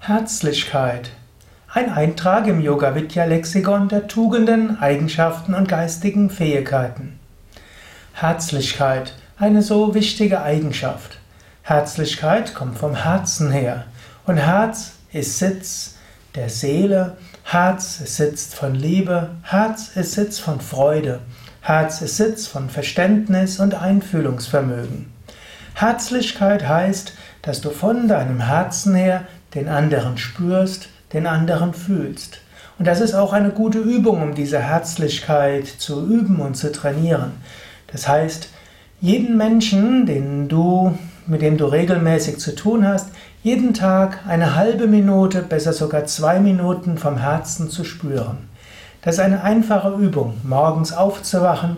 Herzlichkeit. Ein Eintrag im Yoga Vidya Lexikon der Tugenden, Eigenschaften und geistigen Fähigkeiten. Herzlichkeit, eine so wichtige Eigenschaft. Herzlichkeit kommt vom Herzen her und Herz ist Sitz der Seele, Herz ist Sitz von Liebe, Herz ist Sitz von Freude, Herz ist Sitz von Verständnis und Einfühlungsvermögen. Herzlichkeit heißt, dass du von deinem Herzen her den anderen spürst, den anderen fühlst. Und das ist auch eine gute Übung, um diese Herzlichkeit zu üben und zu trainieren. Das heißt, jeden Menschen, den du, mit dem du regelmäßig zu tun hast, jeden Tag eine halbe Minute, besser sogar zwei Minuten vom Herzen zu spüren. Das ist eine einfache Übung, morgens aufzuwachen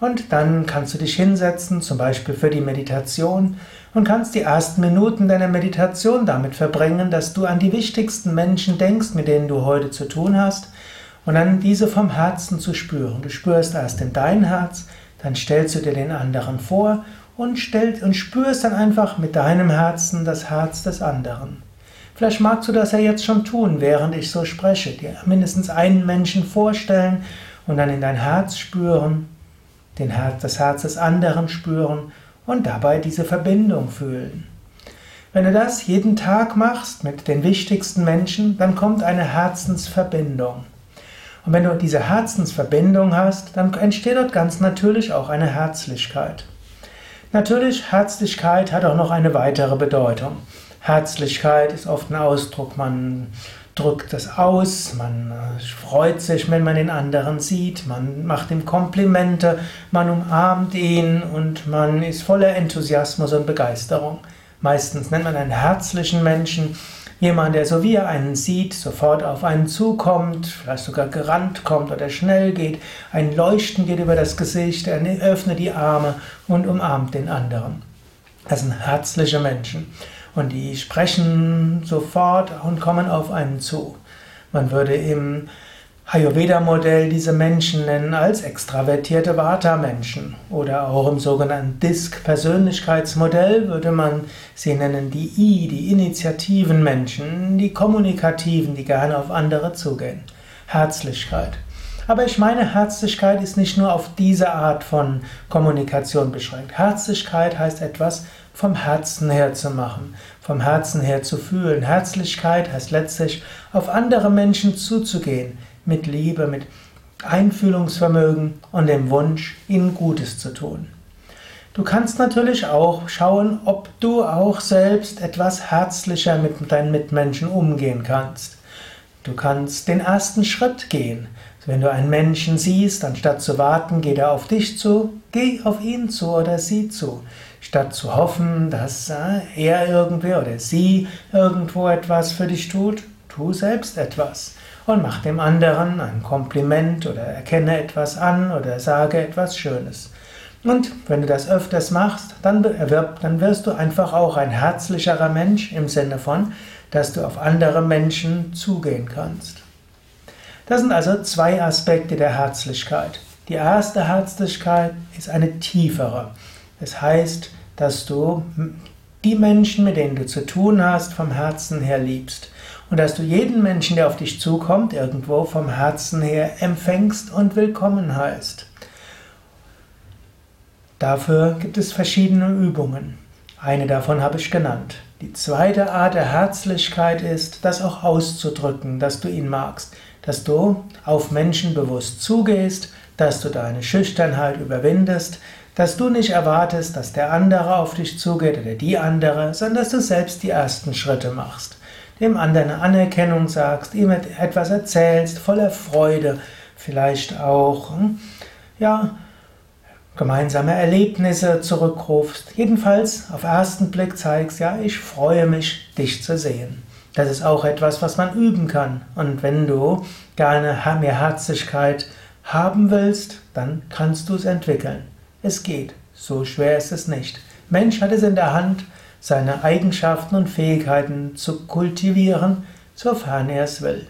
und dann kannst du dich hinsetzen, zum Beispiel für die Meditation, und kannst die ersten Minuten deiner Meditation damit verbringen, dass du an die wichtigsten Menschen denkst, mit denen du heute zu tun hast, und dann diese vom Herzen zu spüren. Du spürst erst in dein Herz, dann stellst du dir den anderen vor und, stellst, und spürst dann einfach mit deinem Herzen das Herz des anderen. Vielleicht magst du das ja jetzt schon tun, während ich so spreche, dir mindestens einen Menschen vorstellen und dann in dein Herz spüren den Herz, das Herz des anderen spüren und dabei diese Verbindung fühlen. Wenn du das jeden Tag machst mit den wichtigsten Menschen, dann kommt eine Herzensverbindung. Und wenn du diese Herzensverbindung hast, dann entsteht dort ganz natürlich auch eine Herzlichkeit. Natürlich, Herzlichkeit hat auch noch eine weitere Bedeutung. Herzlichkeit ist oft ein Ausdruck, man drückt es aus, man äh, freut sich, wenn man den anderen sieht, man macht ihm Komplimente, man umarmt ihn und man ist voller Enthusiasmus und Begeisterung. Meistens nennt man einen herzlichen Menschen jemand, der so wie er einen sieht, sofort auf einen zukommt, vielleicht sogar gerannt kommt oder schnell geht, ein Leuchten geht über das Gesicht, er öffnet die Arme und umarmt den anderen. Das sind herzliche Menschen und die sprechen sofort und kommen auf einen zu. Man würde im Ayurveda-Modell diese Menschen nennen als extravertierte Vata-Menschen oder auch im sogenannten DISC-Persönlichkeitsmodell würde man sie nennen die I, die initiativen Menschen, die kommunikativen, die gerne auf andere zugehen. Herzlichkeit. Aber ich meine, Herzlichkeit ist nicht nur auf diese Art von Kommunikation beschränkt. Herzlichkeit heißt etwas vom Herzen her zu machen, vom Herzen her zu fühlen. Herzlichkeit heißt letztlich, auf andere Menschen zuzugehen, mit Liebe, mit Einfühlungsvermögen und dem Wunsch, ihnen Gutes zu tun. Du kannst natürlich auch schauen, ob du auch selbst etwas herzlicher mit deinen Mitmenschen umgehen kannst. Du kannst den ersten Schritt gehen. Wenn du einen Menschen siehst, anstatt zu warten, geht er auf dich zu, geh auf ihn zu oder sie zu. Statt zu hoffen, dass äh, er irgendwie oder sie irgendwo etwas für dich tut, tu selbst etwas und mach dem anderen ein Kompliment oder erkenne etwas an oder sage etwas Schönes. Und wenn du das öfters machst, dann, dann wirst du einfach auch ein herzlicherer Mensch im Sinne von, dass du auf andere Menschen zugehen kannst. Das sind also zwei Aspekte der Herzlichkeit. Die erste Herzlichkeit ist eine tiefere. Das heißt, dass du die Menschen, mit denen du zu tun hast, vom Herzen her liebst. Und dass du jeden Menschen, der auf dich zukommt, irgendwo vom Herzen her empfängst und willkommen heißt. Dafür gibt es verschiedene Übungen. Eine davon habe ich genannt. Die zweite Art der Herzlichkeit ist, das auch auszudrücken, dass du ihn magst dass du auf Menschen bewusst zugehst, dass du deine Schüchternheit überwindest, dass du nicht erwartest, dass der andere auf dich zugeht oder die andere, sondern dass du selbst die ersten Schritte machst. Dem anderen eine Anerkennung sagst, ihm etwas erzählst, voller Freude, vielleicht auch, hm, ja, gemeinsame Erlebnisse zurückrufst. Jedenfalls auf ersten Blick zeigst, ja, ich freue mich, dich zu sehen. Das ist auch etwas, was man üben kann. Und wenn du gerne mehr Herzlichkeit haben willst, dann kannst du es entwickeln. Es geht. So schwer ist es nicht. Mensch hat es in der Hand, seine Eigenschaften und Fähigkeiten zu kultivieren, sofern er es will.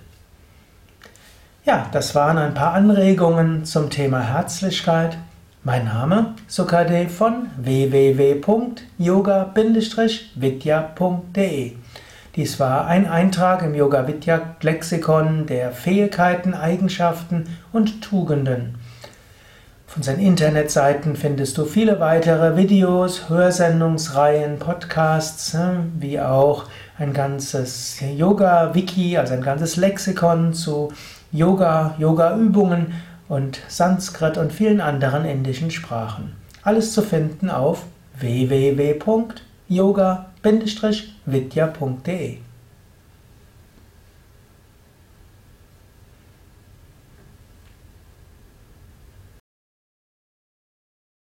Ja, das waren ein paar Anregungen zum Thema Herzlichkeit. Mein Name Sukadev von www.yoga-vidya.de Dies war ein Eintrag im Yoga Vidya Lexikon der Fähigkeiten, Eigenschaften und Tugenden. Auf unseren Internetseiten findest du viele weitere Videos, Hörsendungsreihen, Podcasts, ne, wie auch ein ganzes Yoga-Wiki, also ein ganzes Lexikon zu Yoga, Yoga-Übungen und Sanskrit und vielen anderen indischen Sprachen. Alles zu finden auf www.yoga-vidya.de